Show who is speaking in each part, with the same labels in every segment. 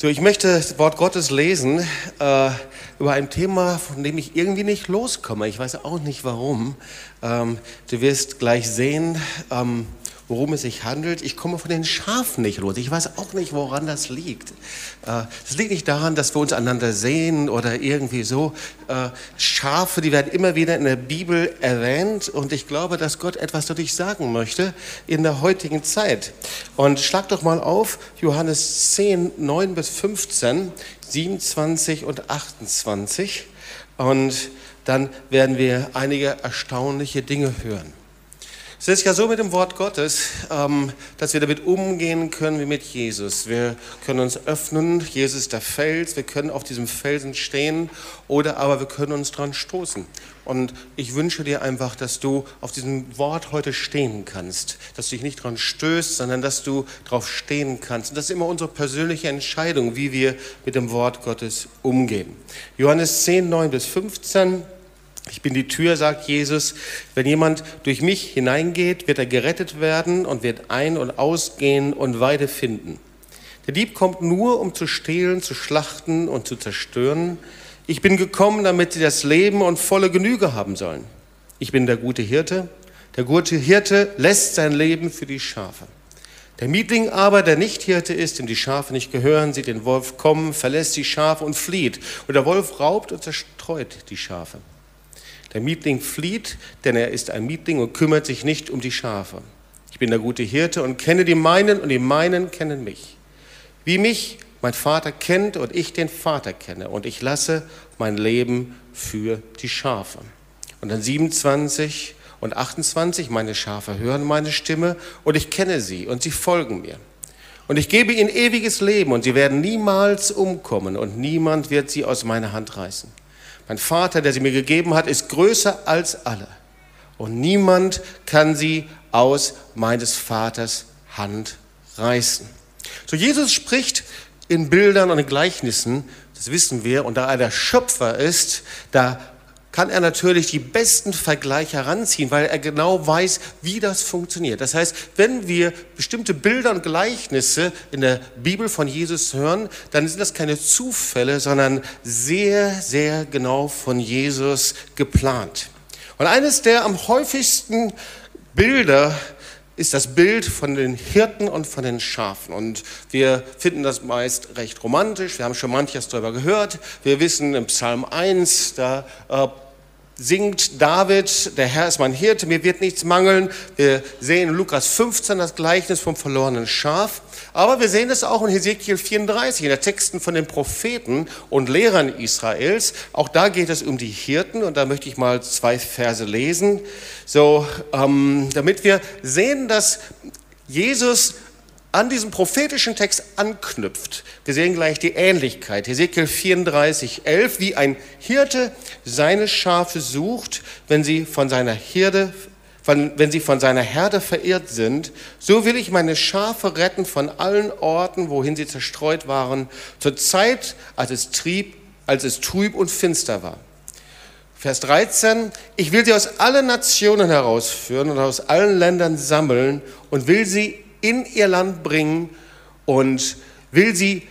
Speaker 1: So, ich möchte das Wort Gottes lesen äh, über ein Thema, von dem ich irgendwie nicht loskomme. Ich weiß auch nicht warum. Ähm, du wirst gleich sehen, ähm, worum es sich handelt. Ich komme von den Schafen nicht los. Ich weiß auch nicht, woran das liegt. Äh, es liegt nicht daran, dass wir uns einander sehen oder irgendwie so. Äh, Schafe, die werden immer wieder in der Bibel erwähnt und ich glaube, dass Gott etwas dadurch sagen möchte in der heutigen Zeit. Und schlag doch mal auf Johannes 10, 9 bis 15, 27 und 28 und dann werden wir einige erstaunliche Dinge hören. Es ist ja so mit dem Wort Gottes, ähm, dass wir damit umgehen können wie mit Jesus. Wir können uns öffnen, Jesus ist der Fels, wir können auf diesem Felsen stehen oder aber wir können uns dran stoßen. Und ich wünsche dir einfach, dass du auf diesem Wort heute stehen kannst, dass du dich nicht dran stößt, sondern dass du drauf stehen kannst. Und das ist immer unsere persönliche Entscheidung, wie wir mit dem Wort Gottes umgehen. Johannes 10, 9 bis 15. Ich bin die Tür, sagt Jesus. Wenn jemand durch mich hineingeht, wird er gerettet werden und wird ein- und ausgehen und Weide finden. Der Dieb kommt nur, um zu stehlen, zu schlachten und zu zerstören. Ich bin gekommen, damit sie das Leben und volle Genüge haben sollen. Ich bin der gute Hirte. Der gute Hirte lässt sein Leben für die Schafe. Der Mietling aber, der nicht Hirte ist, dem die Schafe nicht gehören, sieht den Wolf kommen, verlässt die Schafe und flieht. Und der Wolf raubt und zerstreut die Schafe. Der Mietling flieht, denn er ist ein Mietling und kümmert sich nicht um die Schafe. Ich bin der gute Hirte und kenne die meinen und die meinen kennen mich. Wie mich mein Vater kennt und ich den Vater kenne und ich lasse mein Leben für die Schafe. Und dann 27 und 28, meine Schafe hören meine Stimme und ich kenne sie und sie folgen mir. Und ich gebe ihnen ewiges Leben und sie werden niemals umkommen und niemand wird sie aus meiner Hand reißen. Mein Vater, der sie mir gegeben hat, ist größer als alle. Und niemand kann sie aus meines Vaters Hand reißen. So Jesus spricht in Bildern und in Gleichnissen, das wissen wir, und da er der Schöpfer ist, da kann er natürlich die besten Vergleiche heranziehen, weil er genau weiß, wie das funktioniert. Das heißt, wenn wir bestimmte Bilder und Gleichnisse in der Bibel von Jesus hören, dann sind das keine Zufälle, sondern sehr, sehr genau von Jesus geplant. Und eines der am häufigsten Bilder ist das Bild von den Hirten und von den Schafen. Und wir finden das meist recht romantisch. Wir haben schon manches darüber gehört. Wir wissen im Psalm 1, da äh, singt David, der Herr ist mein Hirte, mir wird nichts mangeln. Wir sehen in Lukas 15 das Gleichnis vom verlorenen Schaf. Aber wir sehen es auch in Hesekiel 34, in den Texten von den Propheten und Lehrern Israels. Auch da geht es um die Hirten und da möchte ich mal zwei Verse lesen, so, ähm, damit wir sehen, dass Jesus an diesem prophetischen Text anknüpft. Wir sehen gleich die Ähnlichkeit. Hesekiel 34, 11, wie ein Hirte seine Schafe sucht, wenn sie von seiner Herde wenn sie von seiner Herde verirrt sind, so will ich meine Schafe retten von allen Orten, wohin sie zerstreut waren, zur Zeit, als es trieb, als es trüb und finster war. Vers 13, ich will sie aus allen Nationen herausführen und aus allen Ländern sammeln und will sie in ihr Land bringen und will sie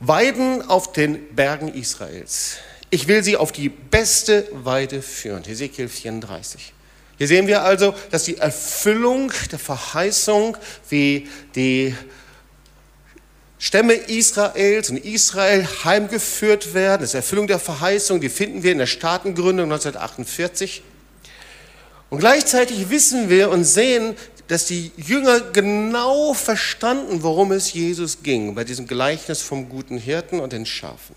Speaker 1: weiden auf den Bergen Israels. Ich will sie auf die beste Weide führen. Hesekiel 34. Hier sehen wir also, dass die Erfüllung der Verheißung, wie die Stämme Israels und Israel heimgeführt werden, das Erfüllung der Verheißung, die finden wir in der Staatengründung 1948. Und gleichzeitig wissen wir und sehen, dass die Jünger genau verstanden, worum es Jesus ging, bei diesem Gleichnis vom guten Hirten und den Schafen.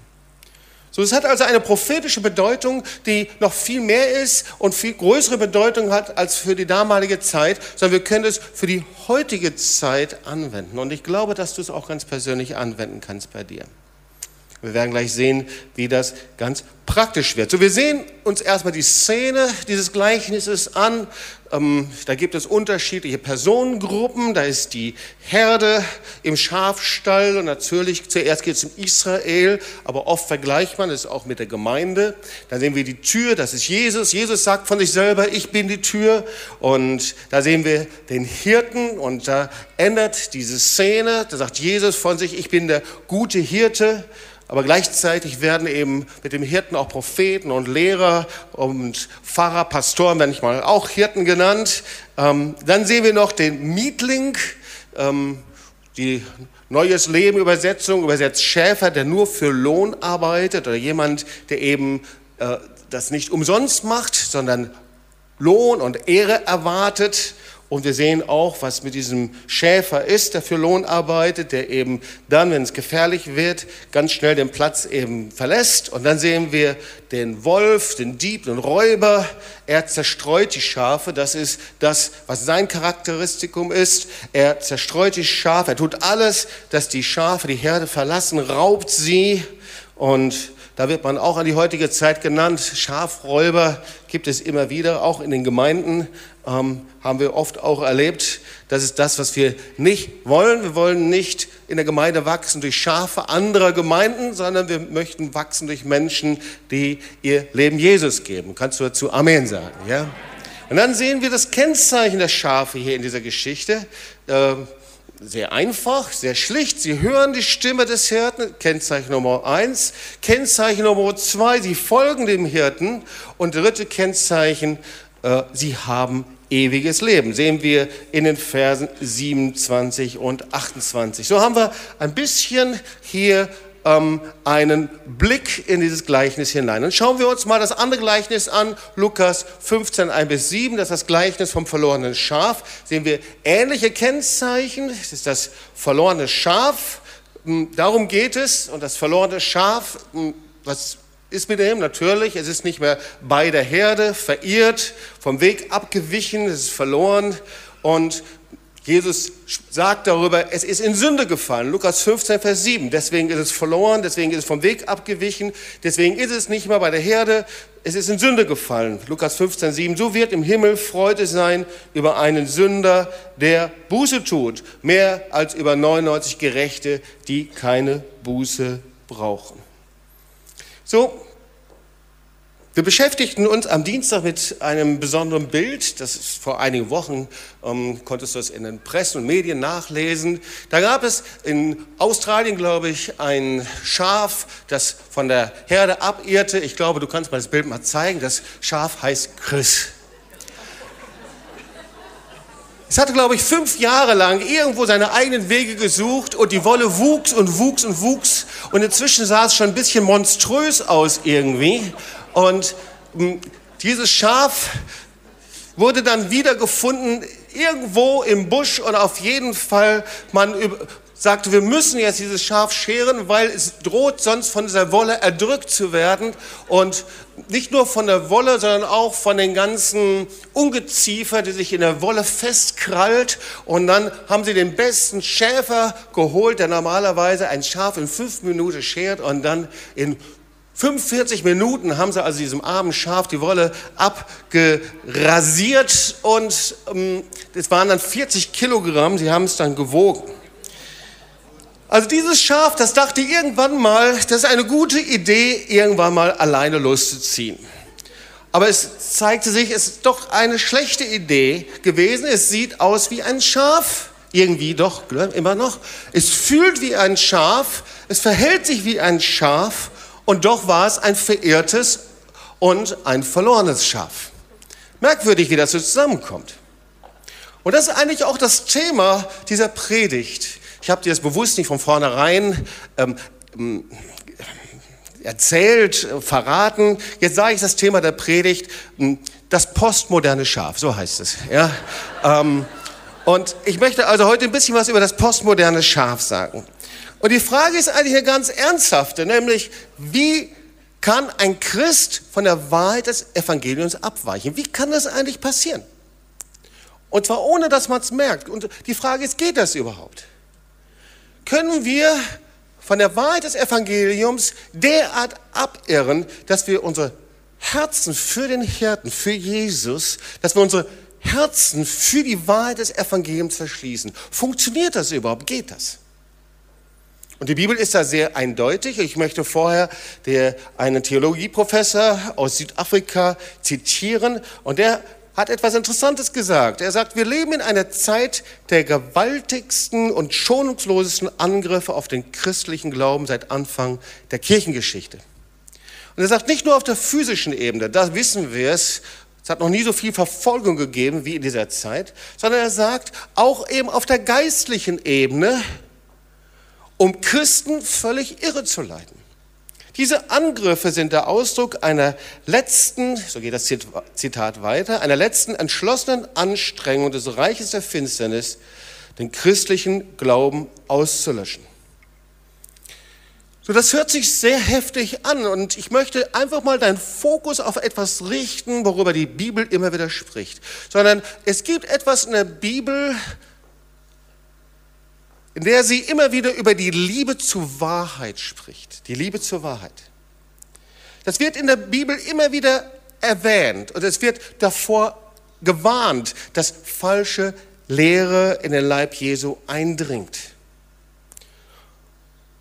Speaker 1: So, es hat also eine prophetische Bedeutung, die noch viel mehr ist und viel größere Bedeutung hat als für die damalige Zeit, sondern wir können es für die heutige Zeit anwenden. Und ich glaube, dass du es auch ganz persönlich anwenden kannst bei dir. Wir werden gleich sehen, wie das ganz praktisch wird. So, wir sehen uns erstmal die Szene dieses Gleichnisses an. Ähm, da gibt es unterschiedliche Personengruppen. Da ist die Herde im Schafstall und natürlich zuerst geht es um Israel, aber oft vergleicht man es auch mit der Gemeinde. Da sehen wir die Tür, das ist Jesus. Jesus sagt von sich selber, ich bin die Tür. Und da sehen wir den Hirten und da ändert diese Szene. Da sagt Jesus von sich, ich bin der gute Hirte. Aber gleichzeitig werden eben mit dem Hirten auch Propheten und Lehrer und Pfarrer, Pastoren, wenn ich mal auch Hirten genannt. Ähm, dann sehen wir noch den Mietling, ähm, die Neues Leben Übersetzung übersetzt Schäfer, der nur für Lohn arbeitet oder jemand, der eben äh, das nicht umsonst macht, sondern Lohn und Ehre erwartet. Und wir sehen auch, was mit diesem Schäfer ist, der für Lohn arbeitet, der eben dann, wenn es gefährlich wird, ganz schnell den Platz eben verlässt. Und dann sehen wir den Wolf, den Dieb, den Räuber. Er zerstreut die Schafe. Das ist das, was sein Charakteristikum ist. Er zerstreut die Schafe. Er tut alles, dass die Schafe die Herde verlassen, raubt sie und da wird man auch an die heutige Zeit genannt. Schafräuber gibt es immer wieder, auch in den Gemeinden ähm, haben wir oft auch erlebt. Das ist das, was wir nicht wollen. Wir wollen nicht in der Gemeinde wachsen durch Schafe anderer Gemeinden, sondern wir möchten wachsen durch Menschen, die ihr Leben Jesus geben. Kannst du dazu Amen sagen? Ja? Und dann sehen wir das Kennzeichen der Schafe hier in dieser Geschichte. Ähm, sehr einfach, sehr schlicht. Sie hören die Stimme des Hirten, Kennzeichen Nummer eins. Kennzeichen Nummer zwei, sie folgen dem Hirten. Und dritte Kennzeichen, äh, sie haben ewiges Leben. Sehen wir in den Versen 27 und 28. So haben wir ein bisschen hier ähm, einen Blick in dieses Gleichnis hinein. Und schauen wir uns mal das andere Gleichnis an, Lukas 15, 1 bis 7, das ist das Gleichnis vom verlorenen Schaf. Sehen wir ähnliche Kennzeichen. Es ist das verlorene Schaf. Hm, darum geht es. Und das verlorene Schaf, hm, was ist mit ihm natürlich, es ist nicht mehr bei der Herde, verirrt, vom Weg abgewichen, es ist verloren. Und Jesus sagt darüber, es ist in Sünde gefallen. Lukas 15, Vers 7. Deswegen ist es verloren, deswegen ist es vom Weg abgewichen, deswegen ist es nicht mehr bei der Herde, es ist in Sünde gefallen. Lukas 15, 7. So wird im Himmel Freude sein über einen Sünder, der Buße tut, mehr als über 99 Gerechte, die keine Buße brauchen. So, wir beschäftigten uns am Dienstag mit einem besonderen Bild. Das ist vor einigen Wochen, ähm, konntest du es in den Pressen und Medien nachlesen. Da gab es in Australien, glaube ich, ein Schaf, das von der Herde abirrte. Ich glaube, du kannst mal das Bild mal zeigen. Das Schaf heißt Chris. Es hatte, glaube ich, fünf Jahre lang irgendwo seine eigenen Wege gesucht und die Wolle wuchs und wuchs und wuchs. Und inzwischen sah es schon ein bisschen monströs aus irgendwie. Und hm, dieses Schaf wurde dann wiedergefunden irgendwo im Busch und auf jeden Fall man sagte, wir müssen jetzt dieses Schaf scheren, weil es droht sonst von dieser Wolle erdrückt zu werden. Und nicht nur von der Wolle, sondern auch von den ganzen Ungeziefer, die sich in der Wolle festkrallt. Und dann haben sie den besten Schäfer geholt, der normalerweise ein Schaf in fünf Minuten schert und dann in 45 Minuten haben sie also diesem armen Schaf die Wolle abgerasiert und ähm, es waren dann 40 Kilogramm, sie haben es dann gewogen. Also dieses Schaf, das dachte irgendwann mal, das ist eine gute Idee, irgendwann mal alleine loszuziehen. Aber es zeigte sich, es ist doch eine schlechte Idee gewesen. Es sieht aus wie ein Schaf, irgendwie doch, immer noch. Es fühlt wie ein Schaf, es verhält sich wie ein Schaf und doch war es ein verirrtes und ein verlorenes Schaf. Merkwürdig, wie das so zusammenkommt. Und das ist eigentlich auch das Thema dieser Predigt. Ich habe dir das bewusst nicht von vornherein ähm, ähm erzählt, verraten. Jetzt sage ich das Thema der Predigt, hm, das postmoderne Schaf, so heißt es. Ja? ähm, und ich möchte also heute ein bisschen was über das postmoderne Schaf sagen. Und die Frage ist eigentlich eine ganz ernsthafte, nämlich wie kann ein Christ von der Wahrheit des Evangeliums abweichen? Wie kann das eigentlich passieren? Und zwar ohne, dass man es merkt. Und die Frage ist, geht das überhaupt? Können wir von der Wahrheit des Evangeliums derart abirren, dass wir unsere Herzen für den Hirten, für Jesus, dass wir unsere Herzen für die Wahrheit des Evangeliums verschließen. Funktioniert das überhaupt? Geht das? Und die Bibel ist da sehr eindeutig. Ich möchte vorher einen Theologieprofessor aus Südafrika zitieren und der hat etwas Interessantes gesagt. Er sagt, wir leben in einer Zeit der gewaltigsten und schonungslosesten Angriffe auf den christlichen Glauben seit Anfang der Kirchengeschichte. Und er sagt, nicht nur auf der physischen Ebene, da wissen wir es, es hat noch nie so viel Verfolgung gegeben wie in dieser Zeit, sondern er sagt, auch eben auf der geistlichen Ebene, um Christen völlig irre zu leiten. Diese Angriffe sind der Ausdruck einer letzten, so geht das Zitat weiter, einer letzten entschlossenen Anstrengung des Reiches der Finsternis, den christlichen Glauben auszulöschen. So, das hört sich sehr heftig an und ich möchte einfach mal deinen Fokus auf etwas richten, worüber die Bibel immer wieder spricht. Sondern es gibt etwas in der Bibel, in der sie immer wieder über die Liebe zur Wahrheit spricht. Die Liebe zur Wahrheit. Das wird in der Bibel immer wieder erwähnt und es wird davor gewarnt, dass falsche Lehre in den Leib Jesu eindringt.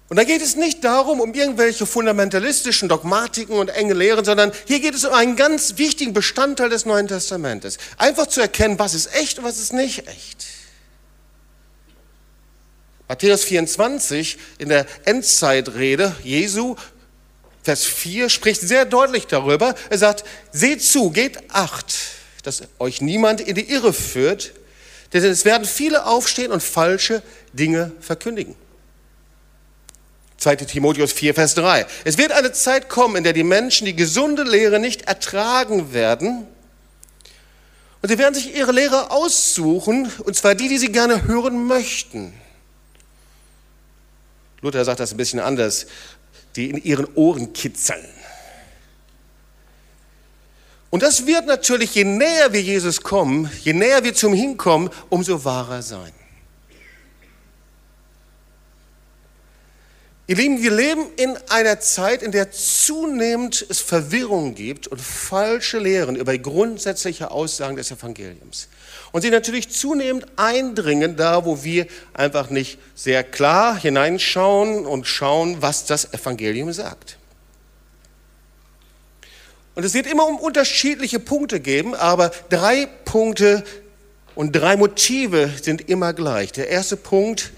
Speaker 1: Und da geht es nicht darum, um irgendwelche fundamentalistischen Dogmatiken und enge Lehren, sondern hier geht es um einen ganz wichtigen Bestandteil des Neuen Testamentes. Einfach zu erkennen, was ist echt und was ist nicht echt. Matthäus 24 in der Endzeitrede Jesu, Vers 4, spricht sehr deutlich darüber. Er sagt, seht zu, geht acht, dass euch niemand in die Irre führt, denn es werden viele aufstehen und falsche Dinge verkündigen. 2 Timotheus 4, Vers 3. Es wird eine Zeit kommen, in der die Menschen die gesunde Lehre nicht ertragen werden. Und sie werden sich ihre Lehre aussuchen, und zwar die, die sie gerne hören möchten. Luther sagt das ein bisschen anders, die in ihren Ohren kitzeln. Und das wird natürlich, je näher wir Jesus kommen, je näher wir zum Hinkommen, umso wahrer sein. Ihr Lieben, wir leben in einer Zeit, in der zunehmend es Verwirrung gibt und falsche Lehren über grundsätzliche Aussagen des Evangeliums. Und sie natürlich zunehmend eindringen da, wo wir einfach nicht sehr klar hineinschauen und schauen, was das Evangelium sagt. Und es wird immer um unterschiedliche Punkte geben, aber drei Punkte und drei Motive sind immer gleich. Der erste Punkt,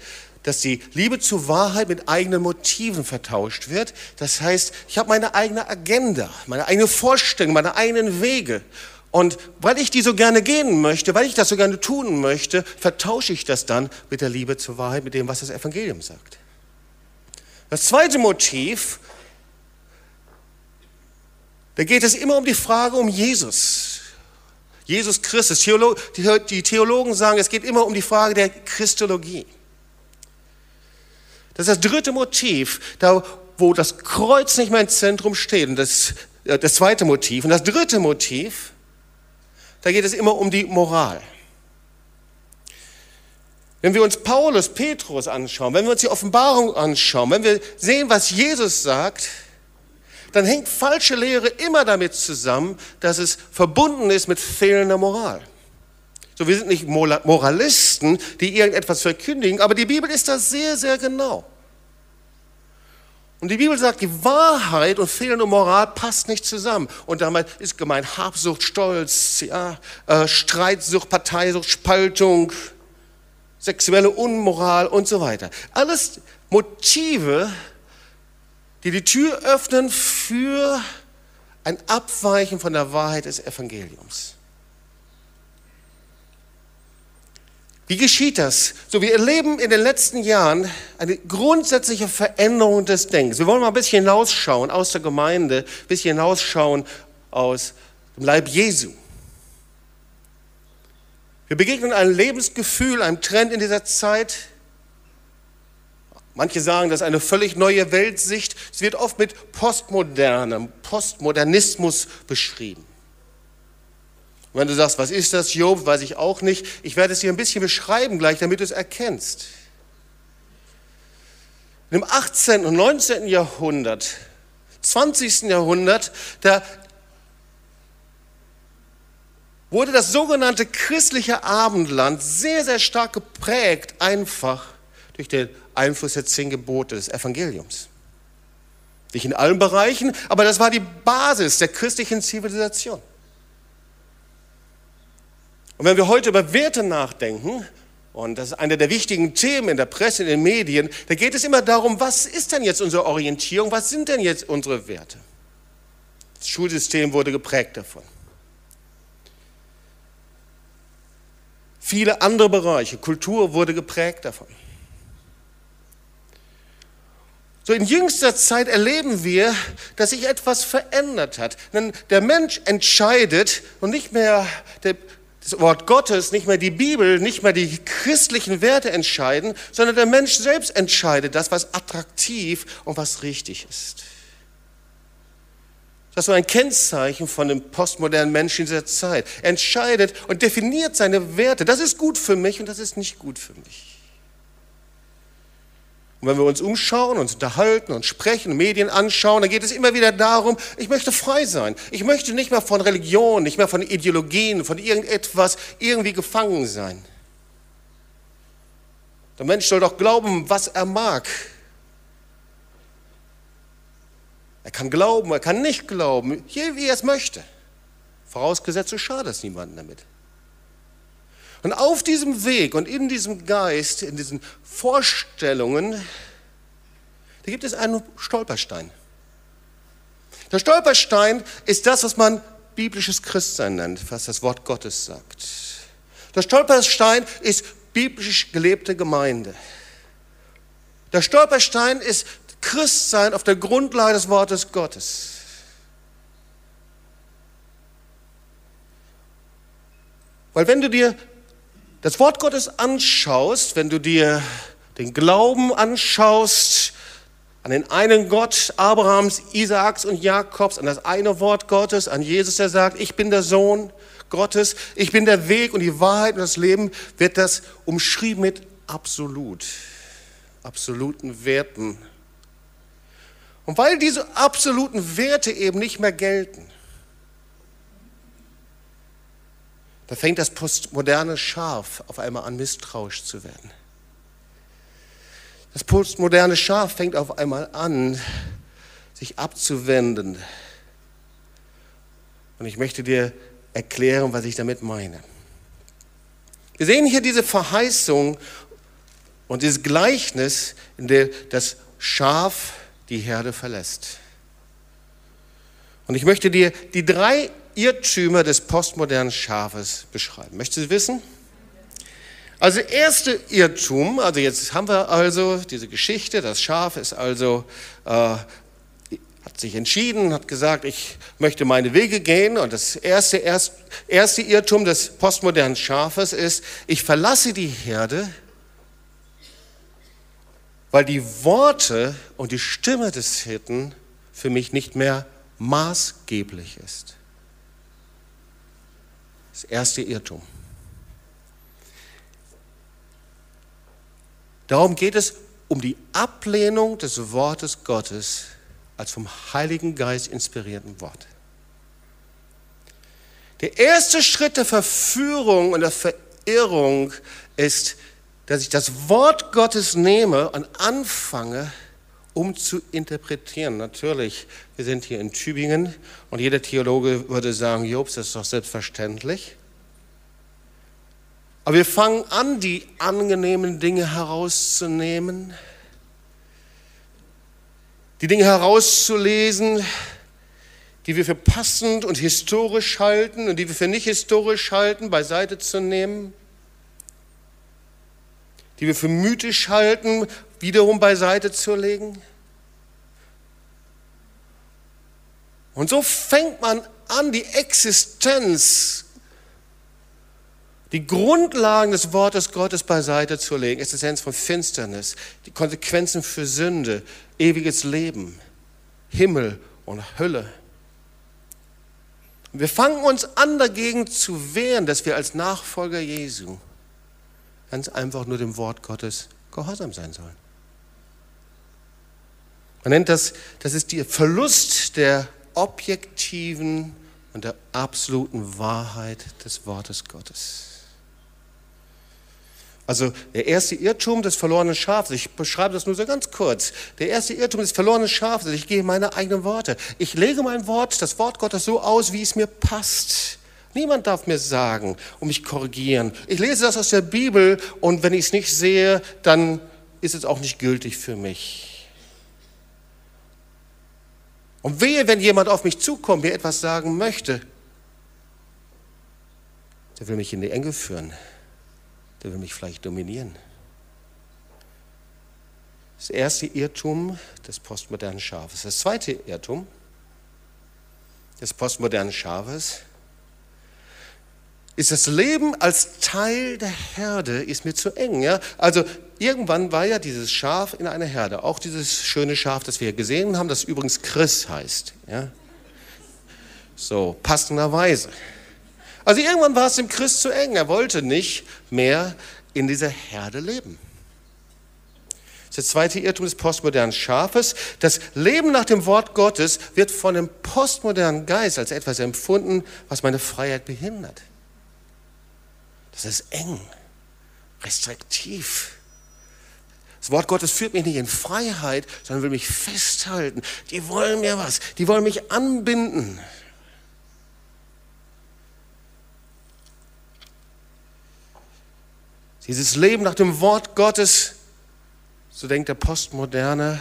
Speaker 1: dass die Liebe zur Wahrheit mit eigenen Motiven vertauscht wird. Das heißt, ich habe meine eigene Agenda, meine eigene Vorstellung, meine eigenen Wege. Und weil ich die so gerne gehen möchte, weil ich das so gerne tun möchte, vertausche ich das dann mit der Liebe zur Wahrheit, mit dem, was das Evangelium sagt. Das zweite Motiv, da geht es immer um die Frage um Jesus. Jesus Christus. Die Theologen sagen, es geht immer um die Frage der Christologie. Das ist das dritte Motiv, da wo das Kreuz nicht mehr im Zentrum steht. Und das, äh, das zweite Motiv. Und das dritte Motiv, da geht es immer um die Moral. Wenn wir uns Paulus, Petrus anschauen, wenn wir uns die Offenbarung anschauen, wenn wir sehen, was Jesus sagt, dann hängt falsche Lehre immer damit zusammen, dass es verbunden ist mit fehlender Moral. So, wir sind nicht Moralisten, die irgendetwas verkündigen, aber die Bibel ist da sehr, sehr genau. Und die Bibel sagt, die Wahrheit und fehlende Moral passt nicht zusammen. Und damit ist gemeint Habsucht, Stolz, ja, äh, Streitsucht, Parteisucht, Spaltung, sexuelle Unmoral und so weiter. Alles Motive, die die Tür öffnen für ein Abweichen von der Wahrheit des Evangeliums. Wie geschieht das? So, wir erleben in den letzten Jahren eine grundsätzliche Veränderung des Denkens. Wir wollen mal ein bisschen hinausschauen aus der Gemeinde, ein bisschen hinausschauen aus dem Leib Jesu. Wir begegnen einem Lebensgefühl, einem Trend in dieser Zeit. Manche sagen, das ist eine völlig neue Weltsicht. Es wird oft mit postmodernem, Postmodernismus beschrieben. Und wenn du sagst, was ist das, Job, weiß ich auch nicht. Ich werde es dir ein bisschen beschreiben gleich, damit du es erkennst. Im 18. und 19. Jahrhundert, 20. Jahrhundert, da wurde das sogenannte christliche Abendland sehr, sehr stark geprägt, einfach durch den Einfluss der zehn Gebote des Evangeliums. Nicht in allen Bereichen, aber das war die Basis der christlichen Zivilisation. Und wenn wir heute über Werte nachdenken, und das ist einer der wichtigen Themen in der Presse, in den Medien, da geht es immer darum, was ist denn jetzt unsere Orientierung, was sind denn jetzt unsere Werte? Das Schulsystem wurde geprägt davon. Viele andere Bereiche, Kultur wurde geprägt davon. So in jüngster Zeit erleben wir, dass sich etwas verändert hat. Denn der Mensch entscheidet und nicht mehr der, das Wort Gottes, nicht mehr die Bibel, nicht mehr die christlichen Werte entscheiden, sondern der Mensch selbst entscheidet das, was attraktiv und was richtig ist. Das ist so ein Kennzeichen von dem postmodernen Menschen dieser Zeit. Er entscheidet und definiert seine Werte. Das ist gut für mich und das ist nicht gut für mich. Und wenn wir uns umschauen, uns unterhalten und sprechen, Medien anschauen, dann geht es immer wieder darum, ich möchte frei sein. Ich möchte nicht mehr von Religion, nicht mehr von Ideologien, von irgendetwas irgendwie gefangen sein. Der Mensch soll doch glauben, was er mag. Er kann glauben, er kann nicht glauben, je wie er es möchte. Vorausgesetzt, so schadet es niemandem damit. Und auf diesem Weg und in diesem Geist, in diesen Vorstellungen, da gibt es einen Stolperstein. Der Stolperstein ist das, was man biblisches Christsein nennt, was das Wort Gottes sagt. Der Stolperstein ist biblisch gelebte Gemeinde. Der Stolperstein ist Christsein auf der Grundlage des Wortes Gottes. Weil wenn du dir das Wort Gottes anschaust, wenn du dir den Glauben anschaust, an den einen Gott Abrahams, Isaaks und Jakobs, an das eine Wort Gottes, an Jesus, der sagt, ich bin der Sohn Gottes, ich bin der Weg und die Wahrheit und das Leben, wird das umschrieben mit absolut, absoluten Werten. Und weil diese absoluten Werte eben nicht mehr gelten, da fängt das postmoderne Schaf auf einmal an, misstrauisch zu werden. Das postmoderne Schaf fängt auf einmal an, sich abzuwenden. Und ich möchte dir erklären, was ich damit meine. Wir sehen hier diese Verheißung und dieses Gleichnis, in dem das Schaf die Herde verlässt. Und ich möchte dir die drei Irrtümer des postmodernen Schafes beschreiben. Möchtest du wissen? Also erste Irrtum, also jetzt haben wir also diese Geschichte, das Schaf ist also, äh, hat sich entschieden, hat gesagt, ich möchte meine Wege gehen und das erste, erst, erste Irrtum des postmodernen Schafes ist, ich verlasse die Herde weil die Worte und die Stimme des Hirten für mich nicht mehr maßgeblich ist. Das erste Irrtum. Darum geht es um die Ablehnung des Wortes Gottes als vom Heiligen Geist inspirierten Wort. Der erste Schritt der Verführung und der Verirrung ist dass ich das Wort Gottes nehme und anfange, um zu interpretieren. Natürlich, wir sind hier in Tübingen und jeder Theologe würde sagen, Jobs, das ist doch selbstverständlich. Aber wir fangen an, die angenehmen Dinge herauszunehmen, die Dinge herauszulesen, die wir für passend und historisch halten und die wir für nicht historisch halten, beiseite zu nehmen die wir für mythisch halten, wiederum beiseite zu legen? Und so fängt man an, die Existenz, die Grundlagen des Wortes Gottes beiseite zu legen. Existenz von Finsternis, die Konsequenzen für Sünde, ewiges Leben, Himmel und Hölle. wir fangen uns an, dagegen zu wehren, dass wir als Nachfolger Jesu ganz einfach nur dem Wort Gottes gehorsam sein sollen. Man nennt das, das ist der Verlust der objektiven und der absoluten Wahrheit des Wortes Gottes. Also der erste Irrtum des verlorenen Schafs, ich beschreibe das nur so ganz kurz, der erste Irrtum des verlorenen Schafs, ich gehe meine eigenen Worte. Ich lege mein Wort, das Wort Gottes so aus, wie es mir passt. Niemand darf mir sagen und mich korrigieren. Ich lese das aus der Bibel und wenn ich es nicht sehe, dann ist es auch nicht gültig für mich. Und wehe, wenn jemand auf mich zukommt, mir etwas sagen möchte, der will mich in die Enge führen. Der will mich vielleicht dominieren. Das erste Irrtum des postmodernen Schafes. Das zweite Irrtum des postmodernen Schafes ist das Leben als Teil der Herde ist mir zu eng. Ja? Also irgendwann war ja dieses Schaf in einer Herde, auch dieses schöne Schaf, das wir gesehen haben, das übrigens Chris heißt. Ja? So, passenderweise. Also irgendwann war es dem Chris zu eng. Er wollte nicht mehr in dieser Herde leben. Das ist der zweite Irrtum des postmodernen Schafes. Das Leben nach dem Wort Gottes wird von dem postmodernen Geist als etwas empfunden, was meine Freiheit behindert. Das ist eng, restriktiv. Das Wort Gottes führt mich nicht in Freiheit, sondern will mich festhalten. Die wollen mir was, die wollen mich anbinden. Dieses Leben nach dem Wort Gottes, so denkt der Postmoderne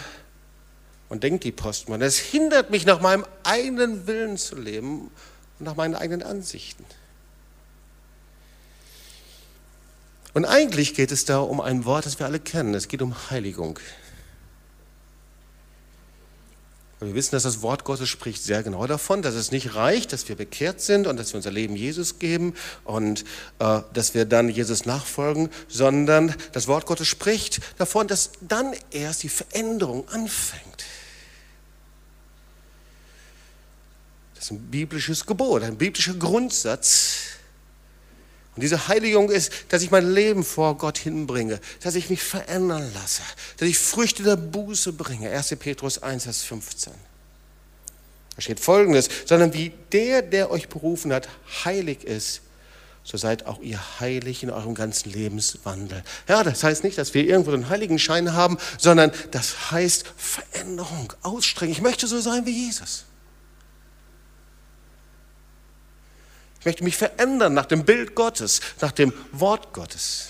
Speaker 1: und denkt die Postmoderne, es hindert mich, nach meinem eigenen Willen zu leben und nach meinen eigenen Ansichten. Und eigentlich geht es da um ein Wort, das wir alle kennen. Es geht um Heiligung. wir wissen, dass das Wort Gottes spricht sehr genau davon, dass es nicht reicht, dass wir bekehrt sind und dass wir unser Leben Jesus geben und äh, dass wir dann Jesus nachfolgen, sondern das Wort Gottes spricht davon, dass dann erst die Veränderung anfängt. Das ist ein biblisches Gebot, ein biblischer Grundsatz, und diese Heiligung ist, dass ich mein Leben vor Gott hinbringe, dass ich mich verändern lasse, dass ich Früchte der Buße bringe. 1. Petrus 1, Vers 15. Da steht folgendes, sondern wie der, der euch berufen hat, heilig ist, so seid auch ihr heilig in eurem ganzen Lebenswandel. Ja, das heißt nicht, dass wir irgendwo einen Heiligenschein haben, sondern das heißt Veränderung, Ausstrecken. Ich möchte so sein wie Jesus. Ich möchte mich verändern nach dem Bild Gottes, nach dem Wort Gottes.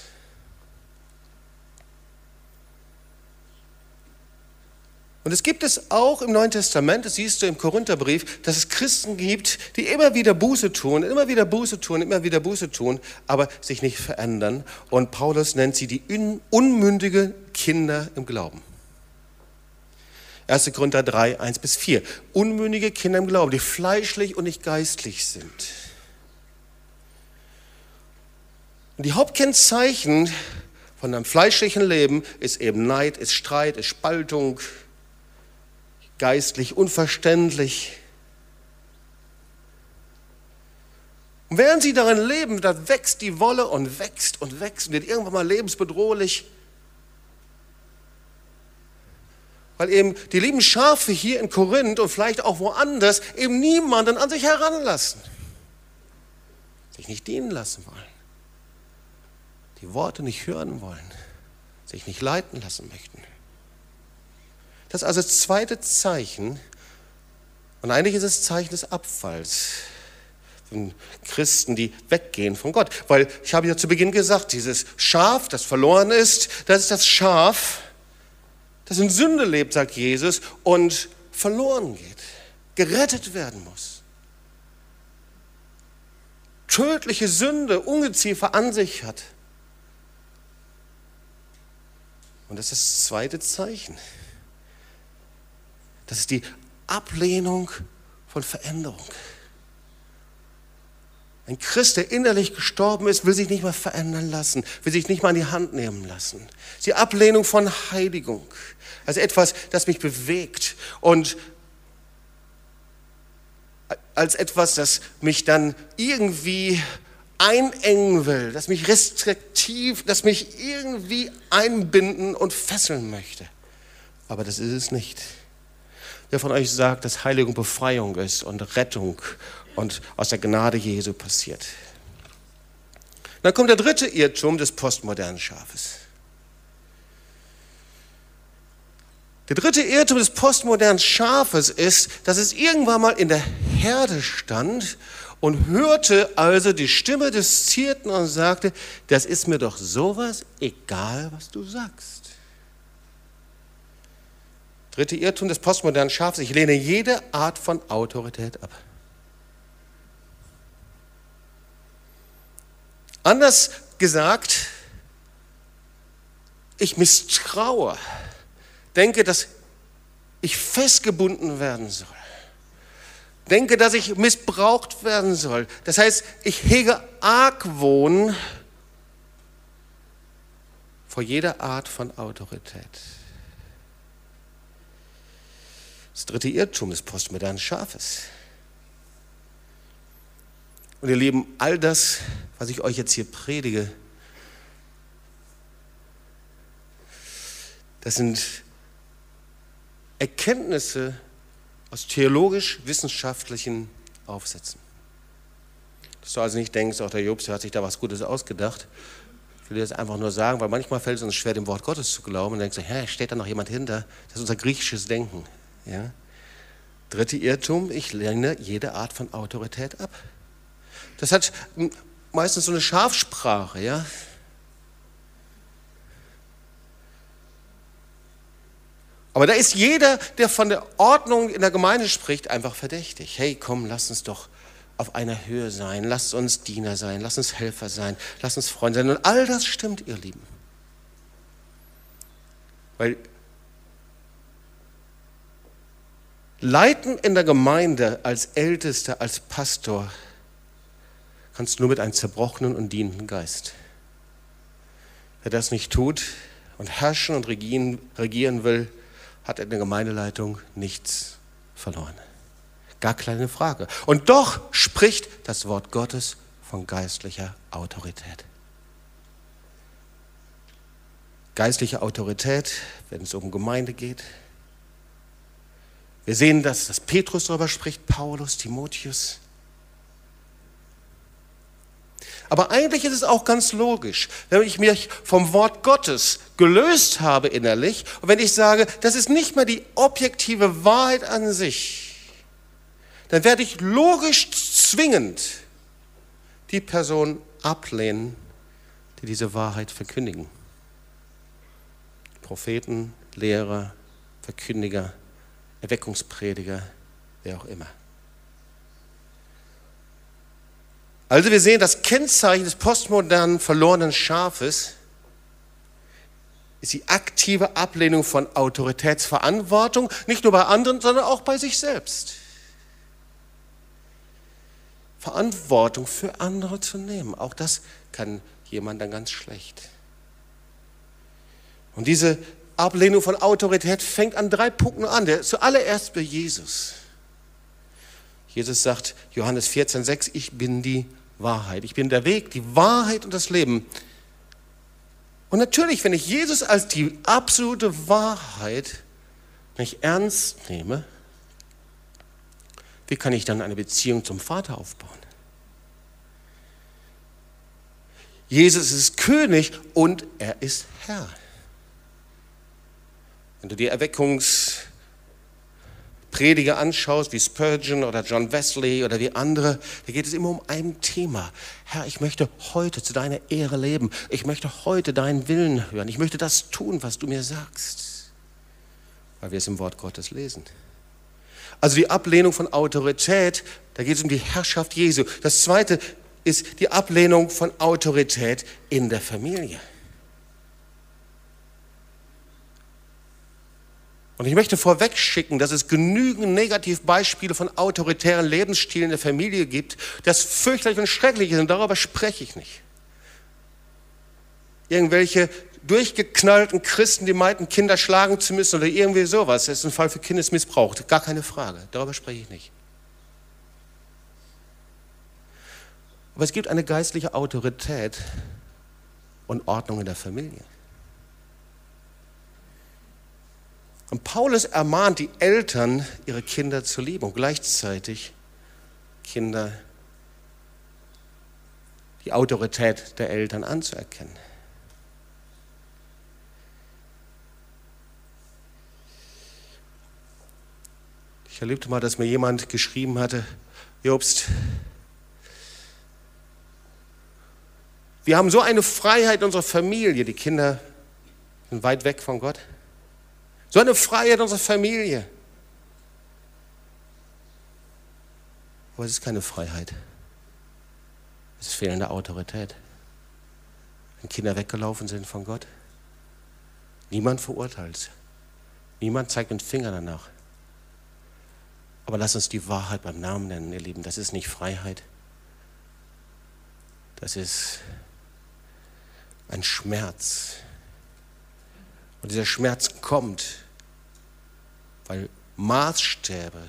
Speaker 1: Und es gibt es auch im Neuen Testament, das siehst du im Korintherbrief, dass es Christen gibt, die immer wieder Buße tun, immer wieder Buße tun, immer wieder Buße tun, aber sich nicht verändern. Und Paulus nennt sie die unmündige Kinder im Glauben. 1. Korinther 3, 1 bis 4. Unmündige Kinder im Glauben, die fleischlich und nicht geistlich sind. Und die Hauptkennzeichen von einem fleischlichen Leben ist eben Neid, ist Streit, ist Spaltung, geistlich unverständlich. Und während sie darin leben, da wächst die Wolle und wächst und wächst und wird irgendwann mal lebensbedrohlich. Weil eben die lieben Schafe hier in Korinth und vielleicht auch woanders eben niemanden an sich heranlassen, sich nicht dienen lassen wollen die Worte nicht hören wollen, sich nicht leiten lassen möchten. Das ist also das zweite Zeichen, und eigentlich ist es Zeichen des Abfalls von Christen, die weggehen von Gott. Weil ich habe ja zu Beginn gesagt, dieses Schaf, das verloren ist, das ist das Schaf, das in Sünde lebt, sagt Jesus, und verloren geht, gerettet werden muss. Tödliche Sünde, Ungeziefer an sich hat. Und das ist das zweite Zeichen. Das ist die Ablehnung von Veränderung. Ein Christ, der innerlich gestorben ist, will sich nicht mehr verändern lassen, will sich nicht mal in die Hand nehmen lassen. Die Ablehnung von Heiligung. Also etwas, das mich bewegt und als etwas, das mich dann irgendwie einengen will, das mich restriktiv, das mich irgendwie einbinden und fesseln möchte. Aber das ist es nicht. Wer von euch sagt, dass Heiligung Befreiung ist und Rettung und aus der Gnade Jesu passiert? Dann kommt der dritte Irrtum des postmodernen Schafes. Der dritte Irrtum des postmodernen Schafes ist, dass es irgendwann mal in der Herde stand und hörte also die Stimme des Zierten und sagte, das ist mir doch sowas egal, was du sagst. Dritte Irrtum des postmodernen Schafes, ich lehne jede Art von Autorität ab. Anders gesagt, ich misstraue, denke, dass ich festgebunden werden soll denke, dass ich missbraucht werden soll. Das heißt, ich hege Argwohn vor jeder Art von Autorität. Das dritte Irrtum des postmodernen Schafes. Und ihr Lieben, all das, was ich euch jetzt hier predige, das sind Erkenntnisse, aus theologisch-wissenschaftlichen Aufsätzen. Dass du also nicht denkst, auch der Jobs hat sich da was Gutes ausgedacht. Ich will dir das einfach nur sagen, weil manchmal fällt es uns schwer, dem Wort Gottes zu glauben und denkst, hä, steht da noch jemand hinter? Das ist unser griechisches Denken. Ja? Dritte Irrtum, ich lehne jede Art von Autorität ab. Das hat meistens so eine Schafsprache, ja. Aber da ist jeder, der von der Ordnung in der Gemeinde spricht, einfach verdächtig. Hey, komm, lass uns doch auf einer Höhe sein, lass uns Diener sein, lass uns Helfer sein, lass uns Freunde sein. Und all das stimmt, ihr Lieben. Weil Leiten in der Gemeinde als Ältester, als Pastor, kannst du nur mit einem zerbrochenen und dienenden Geist. Wer das nicht tut und herrschen und regieren, regieren will, hat in der Gemeindeleitung nichts verloren. Gar keine Frage. Und doch spricht das Wort Gottes von geistlicher Autorität. Geistliche Autorität, wenn es um Gemeinde geht. Wir sehen, dass, dass Petrus darüber spricht, Paulus, Timotheus. Aber eigentlich ist es auch ganz logisch, wenn ich mich vom Wort Gottes gelöst habe innerlich und wenn ich sage, das ist nicht mehr die objektive Wahrheit an sich, dann werde ich logisch zwingend die Person ablehnen, die diese Wahrheit verkündigen. Propheten, Lehrer, Verkündiger, Erweckungsprediger, wer auch immer. Also wir sehen, das Kennzeichen des postmodernen verlorenen Schafes ist die aktive Ablehnung von Autoritätsverantwortung, nicht nur bei anderen, sondern auch bei sich selbst. Verantwortung für andere zu nehmen, auch das kann jemand dann ganz schlecht. Und diese Ablehnung von Autorität fängt an drei Punkten an. Der, zuallererst bei Jesus. Jesus sagt, Johannes 14,6, ich bin die Wahrheit. Ich bin der Weg, die Wahrheit und das Leben. Und natürlich, wenn ich Jesus als die absolute Wahrheit nicht ernst nehme, wie kann ich dann eine Beziehung zum Vater aufbauen? Jesus ist König und er ist Herr. Wenn du die Erweckungs- Prediger anschaust, wie Spurgeon oder John Wesley oder wie andere, da geht es immer um ein Thema. Herr, ich möchte heute zu deiner Ehre leben. Ich möchte heute deinen Willen hören. Ich möchte das tun, was du mir sagst, weil wir es im Wort Gottes lesen. Also die Ablehnung von Autorität, da geht es um die Herrschaft Jesu. Das zweite ist die Ablehnung von Autorität in der Familie. Und ich möchte vorweg schicken, dass es genügend Negativbeispiele von autoritären Lebensstilen in der Familie gibt, das fürchterlich und schrecklich ist und darüber spreche ich nicht. Irgendwelche durchgeknallten Christen, die meinten, Kinder schlagen zu müssen oder irgendwie sowas. Das ist ein Fall für Kindesmissbrauch, gar keine Frage. Darüber spreche ich nicht. Aber es gibt eine geistliche Autorität und Ordnung in der Familie. Und Paulus ermahnt die Eltern, ihre Kinder zu lieben und gleichzeitig Kinder die Autorität der Eltern anzuerkennen. Ich erlebte mal, dass mir jemand geschrieben hatte, Jobst, wir haben so eine Freiheit in unserer Familie, die Kinder sind weit weg von Gott. So eine Freiheit unserer Familie. Aber es ist keine Freiheit. Es ist fehlende Autorität. Wenn Kinder weggelaufen sind von Gott, niemand verurteilt. Niemand zeigt den Finger danach. Aber lass uns die Wahrheit beim Namen nennen, ihr Lieben. Das ist nicht Freiheit. Das ist ein Schmerz. Und dieser Schmerz kommt, weil Maßstäbe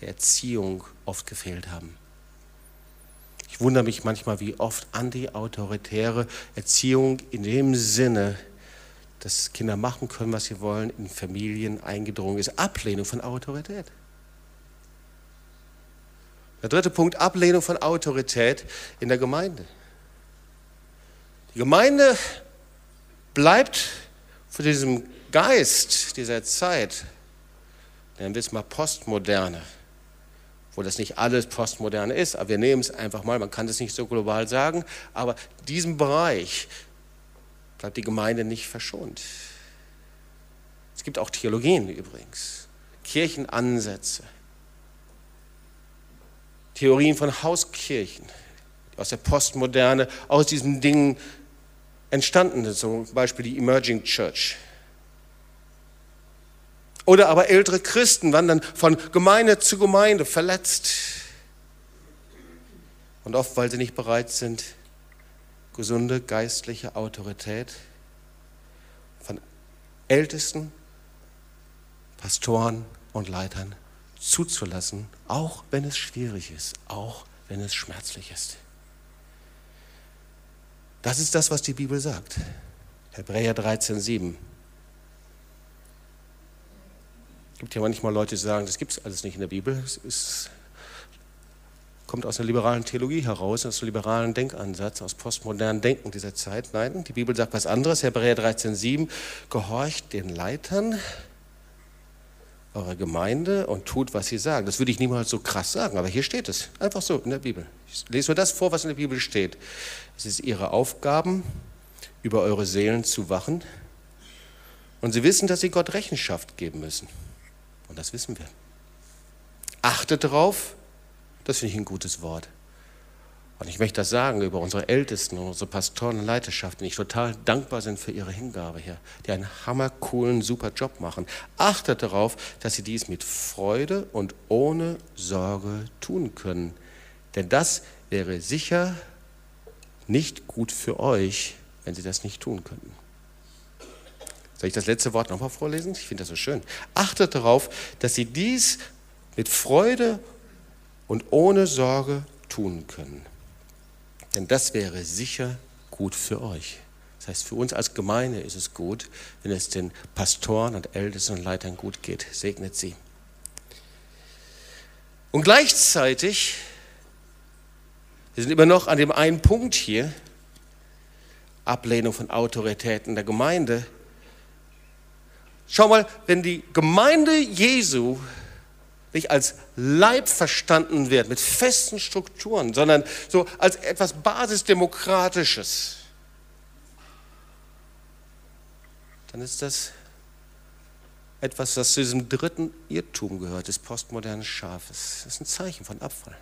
Speaker 1: der Erziehung oft gefehlt haben. Ich wundere mich manchmal, wie oft anti-autoritäre Erziehung in dem Sinne, dass Kinder machen können, was sie wollen, in Familien eingedrungen ist. Ablehnung von Autorität. Der dritte Punkt, Ablehnung von Autorität in der Gemeinde. Die Gemeinde bleibt für diesem Geist dieser Zeit, nennen wir es mal Postmoderne, wo das nicht alles Postmoderne ist, aber wir nehmen es einfach mal, man kann das nicht so global sagen, aber diesem Bereich bleibt die Gemeinde nicht verschont. Es gibt auch Theologien übrigens, Kirchenansätze, Theorien von Hauskirchen, die aus der Postmoderne, aus diesen Dingen entstanden sind, zum Beispiel die Emerging Church. Oder aber ältere Christen wandern von Gemeinde zu Gemeinde verletzt. Und oft, weil sie nicht bereit sind, gesunde geistliche Autorität von Ältesten, Pastoren und Leitern zuzulassen, auch wenn es schwierig ist, auch wenn es schmerzlich ist. Das ist das, was die Bibel sagt. Hebräer 13, 7. Es gibt ja manchmal Leute, die sagen, das gibt es alles nicht in der Bibel. Es ist, kommt aus einer liberalen Theologie heraus, aus einem liberalen Denkansatz, aus postmodernen Denken dieser Zeit. Nein, die Bibel sagt was anderes. Hebräer 13, 7. Gehorcht den Leitern eurer Gemeinde und tut, was sie sagen. Das würde ich niemals so krass sagen, aber hier steht es. Einfach so in der Bibel. Ich lese nur das vor, was in der Bibel steht. Es ist ihre Aufgaben, über eure Seelen zu wachen. Und sie wissen, dass sie Gott Rechenschaft geben müssen. Und das wissen wir. Achtet darauf, das finde ich ein gutes Wort. Und ich möchte das sagen über unsere Ältesten, unsere Pastoren und Leiterschaften, die total dankbar sind für ihre Hingabe hier, die einen hammercoolen, super Job machen. Achtet darauf, dass sie dies mit Freude und ohne Sorge tun können. Denn das wäre sicher nicht gut für euch, wenn sie das nicht tun könnten. Soll ich das letzte Wort nochmal vorlesen? Ich finde das so schön. Achtet darauf, dass sie dies mit Freude und ohne Sorge tun können. Denn das wäre sicher gut für euch. Das heißt, für uns als Gemeinde ist es gut, wenn es den Pastoren und Ältesten und Leitern gut geht. Segnet sie. Und gleichzeitig, wir sind immer noch an dem einen Punkt hier, Ablehnung von Autoritäten der Gemeinde. Schau mal, wenn die Gemeinde Jesu nicht als Leib verstanden wird, mit festen Strukturen, sondern so als etwas Basisdemokratisches, dann ist das etwas, das zu diesem dritten Irrtum gehört, des postmodernen Schafes. Das ist ein Zeichen von Abfall.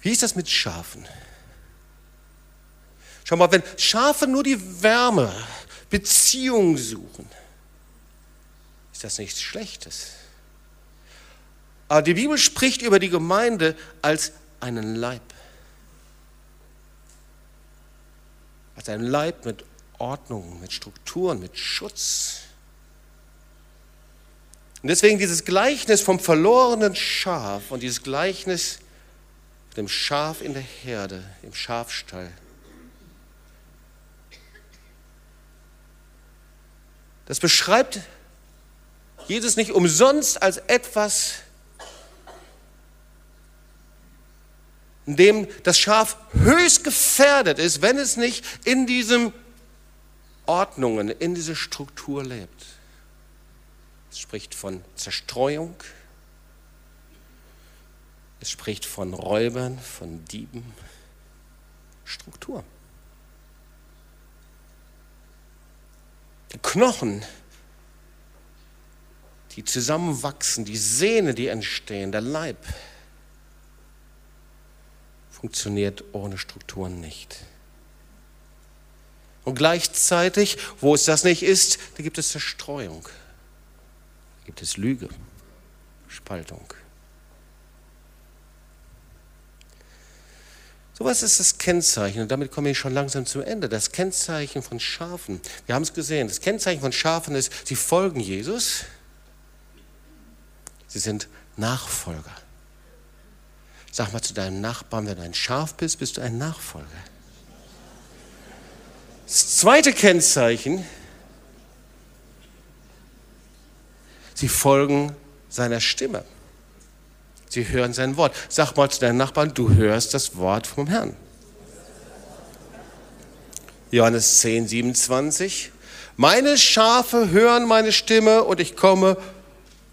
Speaker 1: Wie ist das mit Schafen? Schau mal, wenn Schafe nur die Wärme, Beziehung suchen, ist das nichts Schlechtes. Aber die Bibel spricht über die Gemeinde als einen Leib. Als einen Leib mit Ordnung, mit Strukturen, mit Schutz. Und deswegen dieses Gleichnis vom verlorenen Schaf und dieses Gleichnis dem Schaf in der Herde, im Schafstall. Das beschreibt Jesus nicht umsonst als etwas, in dem das Schaf höchst gefährdet ist, wenn es nicht in diesen Ordnungen, in dieser Struktur lebt. Es spricht von Zerstreuung, es spricht von Räubern, von Dieben, Struktur. Knochen, die zusammenwachsen, die Sehne, die entstehen, der Leib, funktioniert ohne Strukturen nicht. Und gleichzeitig, wo es das nicht ist, da gibt es Zerstreuung, da gibt es Lüge, Spaltung. So was ist das Kennzeichen, und damit komme ich schon langsam zum Ende, das Kennzeichen von Schafen. Wir haben es gesehen, das Kennzeichen von Schafen ist, sie folgen Jesus, sie sind Nachfolger. Sag mal zu deinem Nachbarn, wenn du ein Schaf bist, bist du ein Nachfolger. Das zweite Kennzeichen, sie folgen seiner Stimme. Sie hören sein Wort. Sag mal zu deinem Nachbarn, du hörst das Wort vom Herrn. Johannes 10, 27. Meine Schafe hören meine Stimme und ich komme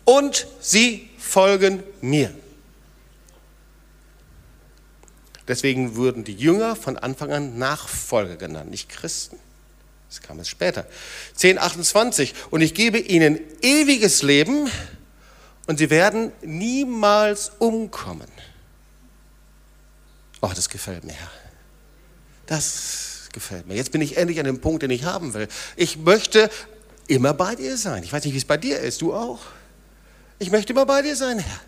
Speaker 1: und sie folgen mir. Deswegen wurden die Jünger von Anfang an Nachfolger genannt, nicht Christen. Das kam es später. 10, 28. Und ich gebe ihnen ewiges Leben und sie werden niemals umkommen. Oh, das gefällt mir. Das gefällt mir. Jetzt bin ich endlich an dem Punkt, den ich haben will. Ich möchte immer bei dir sein. Ich weiß nicht, wie es bei dir ist. Du auch? Ich möchte immer bei dir sein, Herr.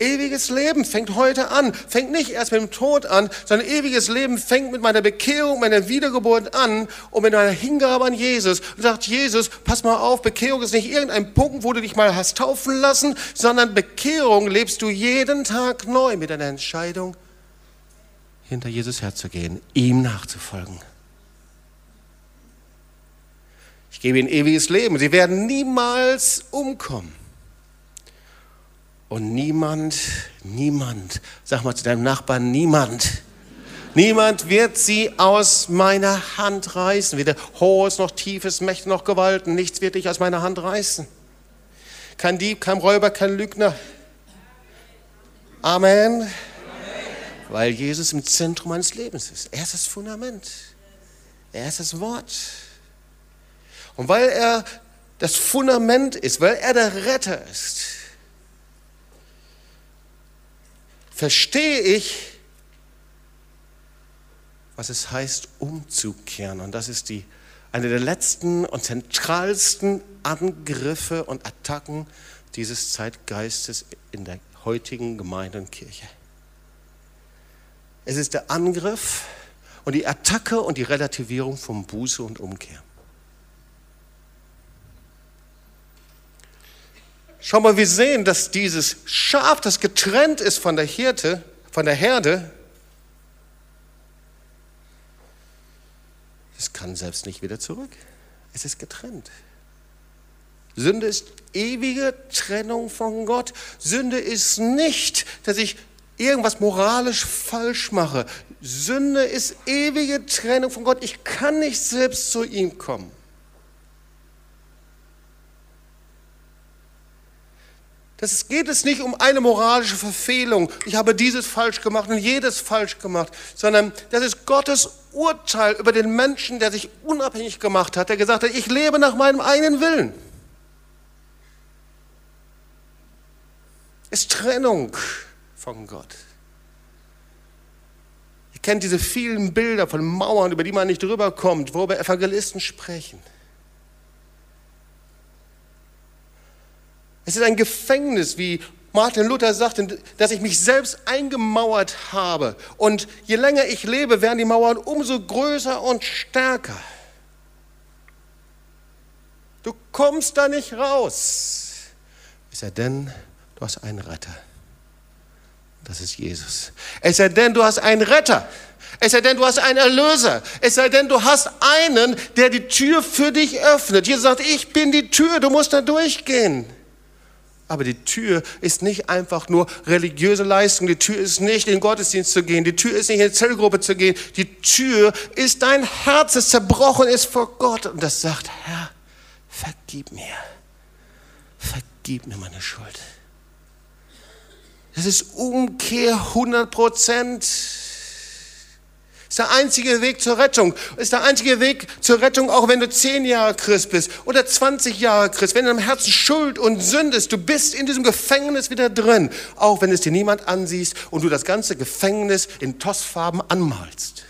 Speaker 1: Ewiges Leben fängt heute an, fängt nicht erst mit dem Tod an, sondern ewiges Leben fängt mit meiner Bekehrung, meiner Wiedergeburt an und mit meiner Hingabe an Jesus. Und sagt Jesus, pass mal auf, Bekehrung ist nicht irgendein Punkt, wo du dich mal hast taufen lassen, sondern Bekehrung lebst du jeden Tag neu mit einer Entscheidung, hinter Jesus herzugehen, ihm nachzufolgen. Ich gebe ihnen ewiges Leben. Sie werden niemals umkommen. Und niemand, niemand, sag mal zu deinem Nachbarn, niemand, niemand wird sie aus meiner Hand reißen. Weder hohes noch tiefes, Mächte noch Gewalten, nichts wird dich aus meiner Hand reißen. Kein Dieb, kein Räuber, kein Lügner. Amen. Amen. Weil Jesus im Zentrum meines Lebens ist. Er ist das Fundament. Er ist das Wort. Und weil er das Fundament ist, weil er der Retter ist, verstehe ich, was es heißt, umzukehren. Und das ist die, eine der letzten und zentralsten Angriffe und Attacken dieses Zeitgeistes in der heutigen Gemeinde und Kirche. Es ist der Angriff und die Attacke und die Relativierung von Buße und Umkehr. Schau mal, wir sehen, dass dieses Schaf, das getrennt ist von der Hirte, von der Herde, es kann selbst nicht wieder zurück. Es ist getrennt. Sünde ist ewige Trennung von Gott. Sünde ist nicht, dass ich irgendwas moralisch falsch mache. Sünde ist ewige Trennung von Gott. Ich kann nicht selbst zu ihm kommen. Das geht es nicht um eine moralische Verfehlung. Ich habe dieses falsch gemacht und jedes falsch gemacht, sondern das ist Gottes Urteil über den Menschen, der sich unabhängig gemacht hat, der gesagt hat, ich lebe nach meinem eigenen Willen. Ist Trennung von Gott. Ihr kennt diese vielen Bilder von Mauern, über die man nicht drüber kommt, worüber Evangelisten sprechen. Es ist ein Gefängnis, wie Martin Luther sagte, dass ich mich selbst eingemauert habe. Und je länger ich lebe, werden die Mauern umso größer und stärker. Du kommst da nicht raus. Es sei denn, du hast einen Retter. Das ist Jesus. Es sei denn, du hast einen Retter. Es sei denn, du hast einen Erlöser. Es sei denn, du hast einen, der die Tür für dich öffnet. Jesus sagt, ich bin die Tür, du musst da durchgehen. Aber die Tür ist nicht einfach nur religiöse Leistung. Die Tür ist nicht in den Gottesdienst zu gehen. Die Tür ist nicht in die Zellgruppe zu gehen. Die Tür ist dein Herz, das zerbrochen ist vor Gott. Und das sagt, Herr, vergib mir. Vergib mir meine Schuld. Das ist Umkehr 100 Prozent. Ist der einzige Weg zur Rettung. Ist der einzige Weg zur Rettung, auch wenn du zehn Jahre Christ bist oder 20 Jahre Christ. Wenn in deinem Herzen Schuld und Sünde ist, du bist in diesem Gefängnis wieder drin. Auch wenn es dir niemand ansiehst und du das ganze Gefängnis in Tossfarben anmalst.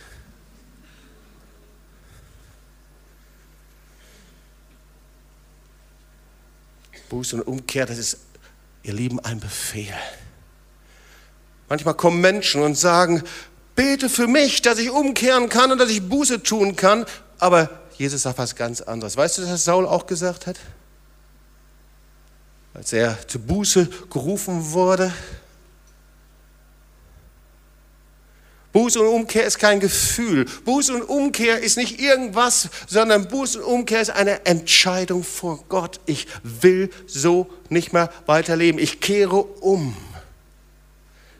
Speaker 1: Buße und Umkehr, das ist, ihr Lieben, ein Befehl. Manchmal kommen Menschen und sagen, bete für mich, dass ich umkehren kann und dass ich Buße tun kann. Aber Jesus sagt was ganz anderes. Weißt du, was Saul auch gesagt hat? Als er zur Buße gerufen wurde. Buße und Umkehr ist kein Gefühl. Buße und Umkehr ist nicht irgendwas, sondern Buße und Umkehr ist eine Entscheidung vor Gott. Ich will so nicht mehr weiterleben. Ich kehre um.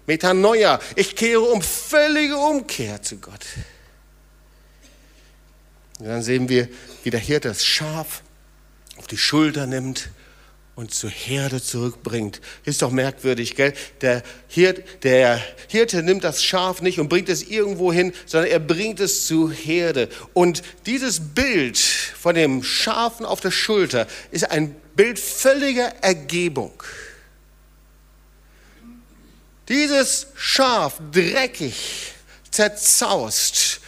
Speaker 1: Metanoia. Ich kehre um, völlige Umkehr zu Gott. Und dann sehen wir, wie der Hirte das Schaf auf die Schulter nimmt und zur Herde zurückbringt. Ist doch merkwürdig, gell? Der Hirte, der Hirte nimmt das Schaf nicht und bringt es irgendwo hin, sondern er bringt es zur Herde. Und dieses Bild von dem Schafen auf der Schulter ist ein Bild völliger Ergebung. Dieses Schaf, dreckig, zerzaust,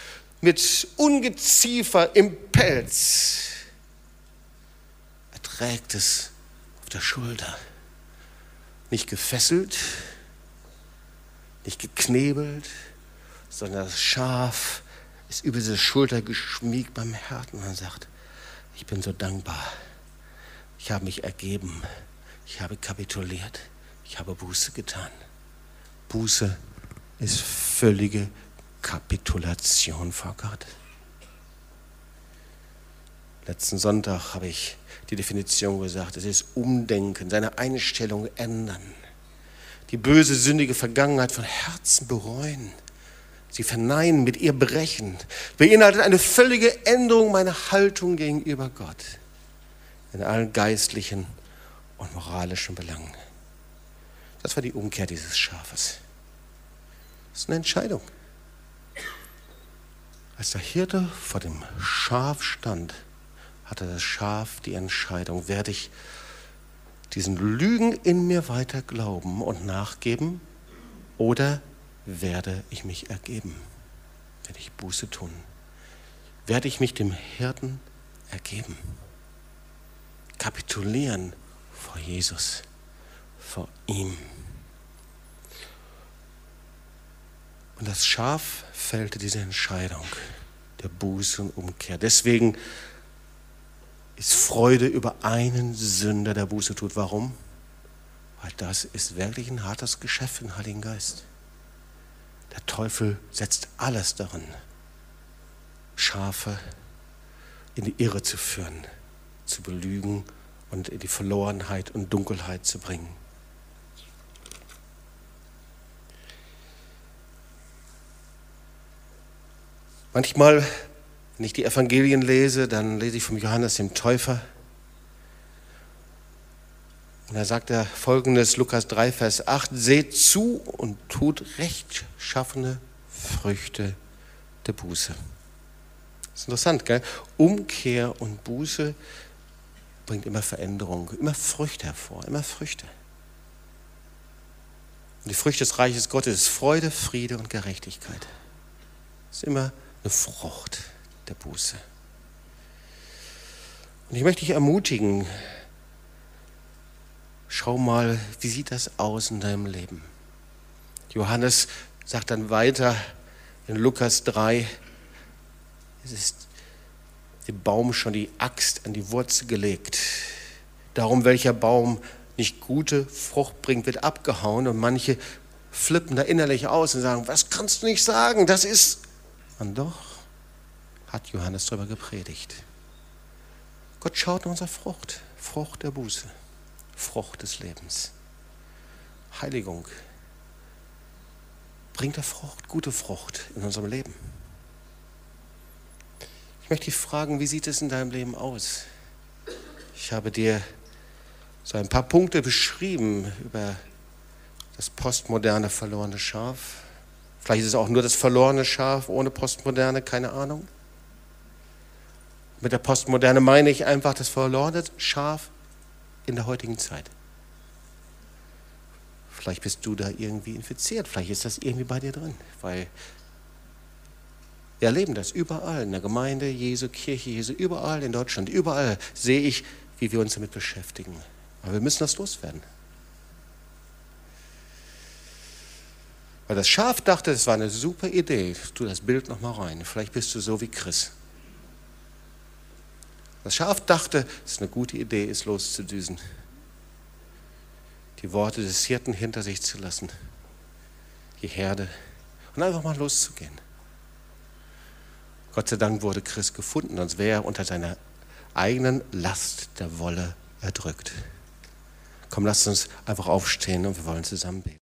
Speaker 1: mit Ungeziefer im Pelz, er trägt es auf der Schulter. Nicht gefesselt, nicht geknebelt, sondern das Schaf ist über diese Schulter geschmiegt beim Härten und sagt, ich bin so dankbar. Ich habe mich ergeben. Ich habe kapituliert. Ich habe Buße getan. Buße ist völlige Kapitulation vor Gott. Letzten Sonntag habe ich die Definition gesagt, es ist Umdenken, seine Einstellung ändern, die böse, sündige Vergangenheit von Herzen bereuen, sie verneinen, mit ihr brechen, beinhaltet eine völlige Änderung meiner Haltung gegenüber Gott in allen geistlichen und moralischen Belangen. Das war die Umkehr dieses Schafes. Das ist eine Entscheidung. Als der Hirte vor dem Schaf stand, hatte das Schaf die Entscheidung, werde ich diesen Lügen in mir weiter glauben und nachgeben oder werde ich mich ergeben? Werde ich Buße tun? Werde ich mich dem Hirten ergeben? Kapitulieren vor Jesus, vor ihm. Und das Schaf fällte diese Entscheidung der Buße und Umkehr. Deswegen ist Freude über einen Sünder, der Buße tut. Warum? Weil das ist wirklich ein hartes Geschäft den Heiligen Geist. Der Teufel setzt alles darin, Schafe in die Irre zu führen, zu belügen und in die Verlorenheit und Dunkelheit zu bringen. Manchmal, wenn ich die Evangelien lese, dann lese ich vom Johannes dem Täufer. Und da sagt er folgendes, Lukas 3, Vers 8, seht zu und tut rechtschaffene Früchte der Buße. Das ist interessant, gell? Umkehr und Buße bringt immer Veränderung, immer Früchte hervor, immer Früchte. Und die Früchte des Reiches Gottes ist Freude, Friede und Gerechtigkeit. Das ist immer eine Frucht der Buße. Und ich möchte dich ermutigen, schau mal, wie sieht das aus in deinem Leben? Johannes sagt dann weiter in Lukas 3, es ist dem Baum schon die Axt an die Wurzel gelegt. Darum, welcher Baum nicht gute Frucht bringt, wird abgehauen und manche flippen da innerlich aus und sagen, was kannst du nicht sagen? Das ist Und doch hat Johannes darüber gepredigt. Gott schaut nach unserer Frucht, Frucht der Buße, Frucht des Lebens. Heiligung bringt er Frucht, gute Frucht in unserem Leben. Ich möchte dich fragen, wie sieht es in deinem Leben aus? Ich habe dir so ein paar Punkte beschrieben über das postmoderne verlorene Schaf. Vielleicht ist es auch nur das verlorene Schaf ohne Postmoderne, keine Ahnung. Mit der Postmoderne meine ich einfach das verlorene Schaf in der heutigen Zeit. Vielleicht bist du da irgendwie infiziert, vielleicht ist das irgendwie bei dir drin, weil wir erleben das überall in der Gemeinde Jesu, Kirche Jesu, überall in Deutschland, überall sehe ich, wie wir uns damit beschäftigen. Aber wir müssen das loswerden. Weil das Schaf dachte, es war eine super Idee. Tu das Bild nochmal rein. Vielleicht bist du so wie Chris. Das Schaf dachte, es ist eine gute Idee, es loszudüsen. Die Worte des Hirten hinter sich zu lassen. Die Herde. Und einfach mal loszugehen. Gott sei Dank wurde Chris gefunden, sonst wäre er unter seiner eigenen Last der Wolle erdrückt. Komm, lasst uns einfach aufstehen und wir wollen zusammen beten.